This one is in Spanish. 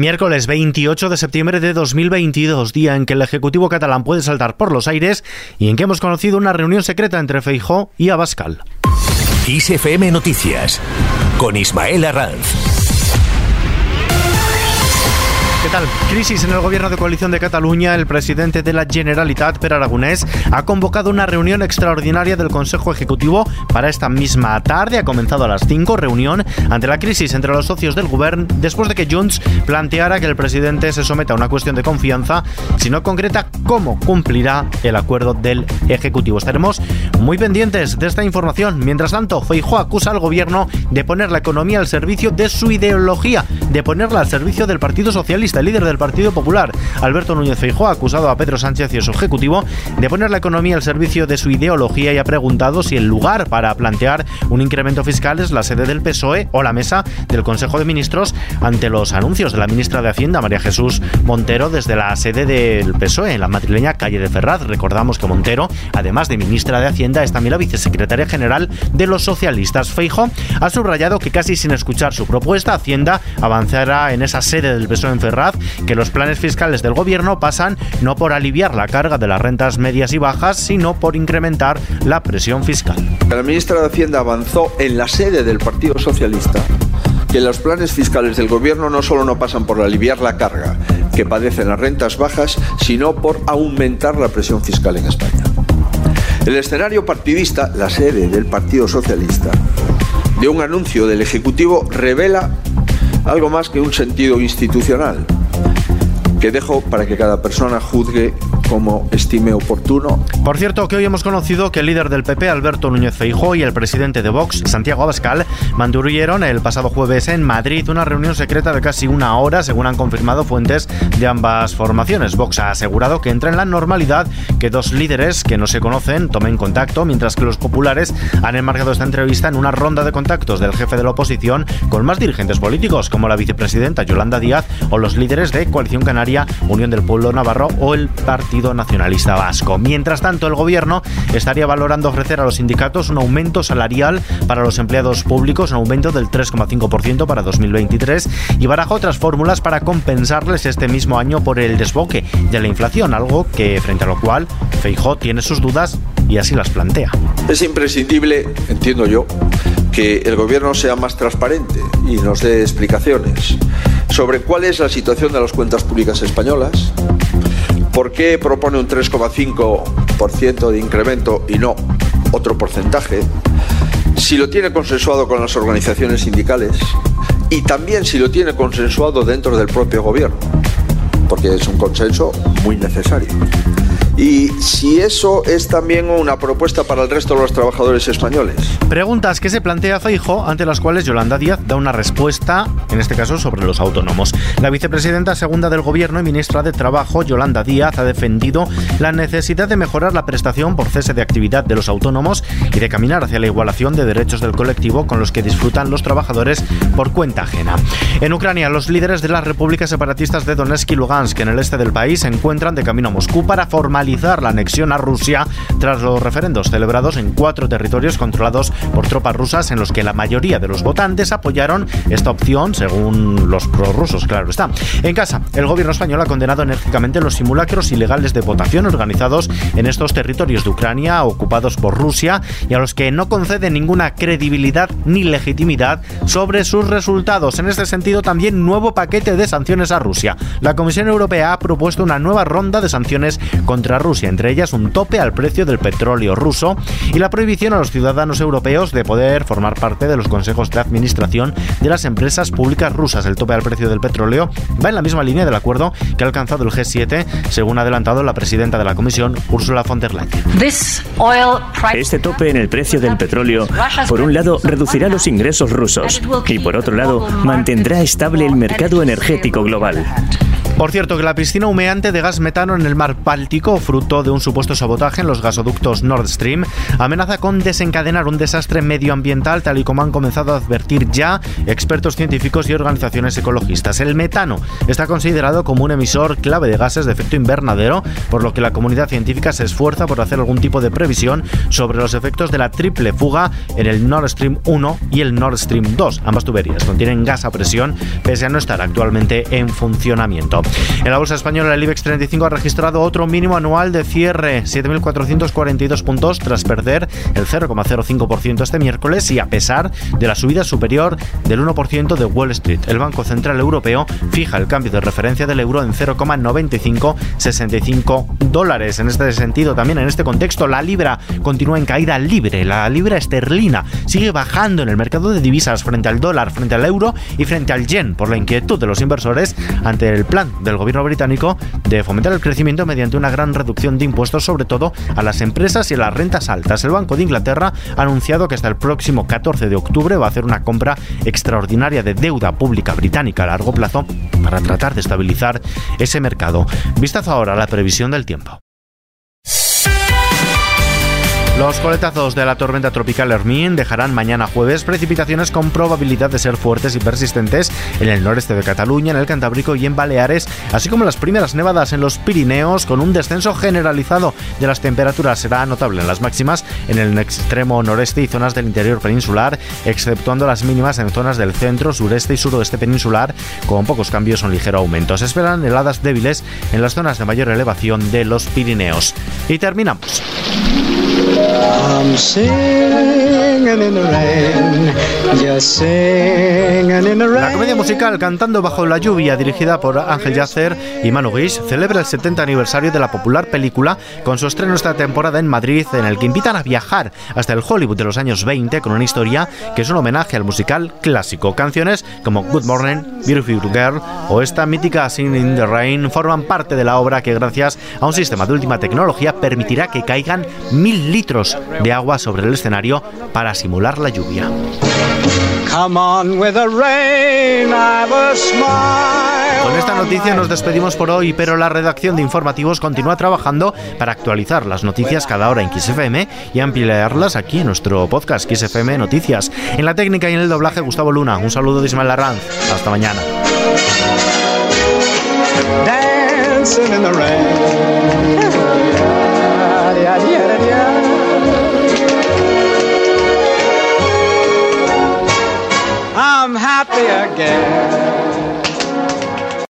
Miércoles 28 de septiembre de 2022, día en que el Ejecutivo catalán puede saltar por los aires y en que hemos conocido una reunión secreta entre Feijó y Abascal. ISFM Noticias con Ismael Arranz. Crisis en el gobierno de coalición de Cataluña. El presidente de la Generalitat, Per Aragonés, ha convocado una reunión extraordinaria del Consejo Ejecutivo para esta misma tarde. Ha comenzado a las 5, reunión ante la crisis entre los socios del gobierno después de que Junts planteara que el presidente se someta a una cuestión de confianza si no concreta cómo cumplirá el acuerdo del Ejecutivo. Estaremos muy pendientes de esta información. Mientras tanto, Feijóo acusa al gobierno de poner la economía al servicio de su ideología, de ponerla al servicio del Partido Socialista el líder del Partido Popular, Alberto Núñez Feijóo, ha acusado a Pedro Sánchez y a su ejecutivo de poner la economía al servicio de su ideología y ha preguntado si el lugar para plantear un incremento fiscal es la sede del PSOE o la mesa del Consejo de Ministros ante los anuncios de la ministra de Hacienda, María Jesús Montero, desde la sede del PSOE en la madrileña calle de Ferraz. Recordamos que Montero, además de ministra de Hacienda, es también la vicesecretaria general de los socialistas. Feijóo ha subrayado que casi sin escuchar su propuesta, Hacienda avanzará en esa sede del PSOE en Ferraz que los planes fiscales del gobierno pasan no por aliviar la carga de las rentas medias y bajas, sino por incrementar la presión fiscal. La ministra de Hacienda avanzó en la sede del Partido Socialista que los planes fiscales del gobierno no solo no pasan por aliviar la carga que padecen las rentas bajas, sino por aumentar la presión fiscal en España. El escenario partidista, la sede del Partido Socialista, de un anuncio del Ejecutivo revela algo más que un sentido institucional que dejo para que cada persona juzgue como estime oportuno. Por cierto, que hoy hemos conocido que el líder del PP, Alberto Núñez Feijóo, y el presidente de Vox, Santiago Abascal, mantuvieron el pasado jueves en Madrid una reunión secreta de casi una hora, según han confirmado fuentes de ambas formaciones. Vox ha asegurado que entra en la normalidad que dos líderes que no se conocen tomen contacto, mientras que los populares han enmarcado esta entrevista en una ronda de contactos del jefe de la oposición con más dirigentes políticos, como la vicepresidenta Yolanda Díaz o los líderes de Coalición Canaria, Unión del Pueblo Navarro o el Partido Nacionalista Vasco. Mientras tanto, el gobierno estaría valorando ofrecer a los sindicatos un aumento salarial para los empleados públicos, un aumento del 3,5% para 2023 y baraja otras fórmulas para compensarles este mismo año por el desboque de la inflación, algo que frente a lo cual Feijó tiene sus dudas y así las plantea. Es imprescindible, entiendo yo, que el gobierno sea más transparente y nos dé explicaciones sobre cuál es la situación de las cuentas públicas españolas, ¿Por qué propone un 3,5% de incremento y no otro porcentaje? Si lo tiene consensuado con las organizaciones sindicales y también si lo tiene consensuado dentro del propio gobierno, porque es un consenso muy necesario. Y si eso es también una propuesta para el resto de los trabajadores españoles. Preguntas que se plantea Feijo, ante las cuales Yolanda Díaz da una respuesta, en este caso sobre los autónomos. La vicepresidenta segunda del Gobierno y ministra de Trabajo, Yolanda Díaz, ha defendido la necesidad de mejorar la prestación por cese de actividad de los autónomos y de caminar hacia la igualación de derechos del colectivo con los que disfrutan los trabajadores por cuenta ajena. En Ucrania, los líderes de las repúblicas separatistas de Donetsk y Lugansk en el este del país se encuentran de camino a Moscú para formalizar la anexión a Rusia tras los referendos celebrados en cuatro territorios controlados por tropas rusas en los que la mayoría de los votantes apoyaron esta opción según los prorrusos, claro está. En casa, el gobierno español ha condenado enérgicamente los simulacros ilegales de votación organizados en estos territorios de Ucrania ocupados por Rusia y a los que no concede ninguna credibilidad ni legitimidad sobre sus resultados. En este sentido, también nuevo paquete de sanciones a Rusia. La Comisión Europea ha propuesto una nueva ronda de sanciones contra Rusia, entre ellas un tope al precio del petróleo ruso y la prohibición a los ciudadanos europeos de poder formar parte de los consejos de administración de las empresas públicas rusas. El tope al precio del petróleo va en la misma línea del acuerdo que ha alcanzado el G7, según ha adelantado la presidenta de la Comisión, Ursula von der Leyen. Este tope en el precio del petróleo, por un lado, reducirá los ingresos rusos y por otro lado, mantendrá estable el mercado energético global. Por cierto, que la piscina humeante de gas metano en el mar Báltico, fruto de un supuesto sabotaje en los gasoductos Nord Stream, amenaza con desencadenar un desastre medioambiental, tal y como han comenzado a advertir ya expertos científicos y organizaciones ecologistas. El metano está considerado como un emisor clave de gases de efecto invernadero, por lo que la comunidad científica se esfuerza por hacer algún tipo de previsión sobre los efectos de la triple fuga en el Nord Stream 1 y el Nord Stream 2. Ambas tuberías contienen gas a presión, pese a no estar actualmente en funcionamiento. En la bolsa española, el IBEX 35 ha registrado otro mínimo anual de cierre, 7.442 puntos, tras perder el 0,05% este miércoles y a pesar de la subida superior del 1% de Wall Street. El Banco Central Europeo fija el cambio de referencia del euro en 0,9565 dólares. En este sentido, también en este contexto, la libra continúa en caída libre. La libra esterlina sigue bajando en el mercado de divisas frente al dólar, frente al euro y frente al yen por la inquietud de los inversores ante el plan del gobierno británico de fomentar el crecimiento mediante una gran reducción de impuestos, sobre todo a las empresas y a las rentas altas. El Banco de Inglaterra ha anunciado que hasta el próximo 14 de octubre va a hacer una compra extraordinaria de deuda pública británica a largo plazo para tratar de estabilizar ese mercado. Vistazo ahora a la previsión del tiempo. Los coletazos de la tormenta tropical Hermín dejarán mañana jueves precipitaciones con probabilidad de ser fuertes y persistentes en el noreste de Cataluña, en el Cantábrico y en Baleares, así como las primeras nevadas en los Pirineos, con un descenso generalizado de las temperaturas. Será notable en las máximas en el extremo noreste y zonas del interior peninsular, exceptuando las mínimas en zonas del centro, sureste y suroeste peninsular, con pocos cambios o un ligero aumento. Se esperan heladas débiles en las zonas de mayor elevación de los Pirineos. Y terminamos. La comedia musical Cantando bajo la lluvia, dirigida por Ángel Yacer y Manu Guix, celebra el 70 aniversario de la popular película con su estreno esta temporada en Madrid, en el que invitan a viajar hasta el Hollywood de los años 20 con una historia que es un homenaje al musical clásico. Canciones como Good Morning, Beautiful Girl o esta mítica Singing in the Rain forman parte de la obra que gracias a un sistema de última tecnología permitirá que caigan mil litros de agua sobre el escenario para simular la lluvia. Con esta noticia nos despedimos por hoy, pero la redacción de informativos continúa trabajando para actualizar las noticias cada hora en XFM y ampliarlas aquí en nuestro podcast XFM Noticias. En la técnica y en el doblaje, Gustavo Luna. Un saludo de Ismael Larranz. Hasta mañana. I'm happy again.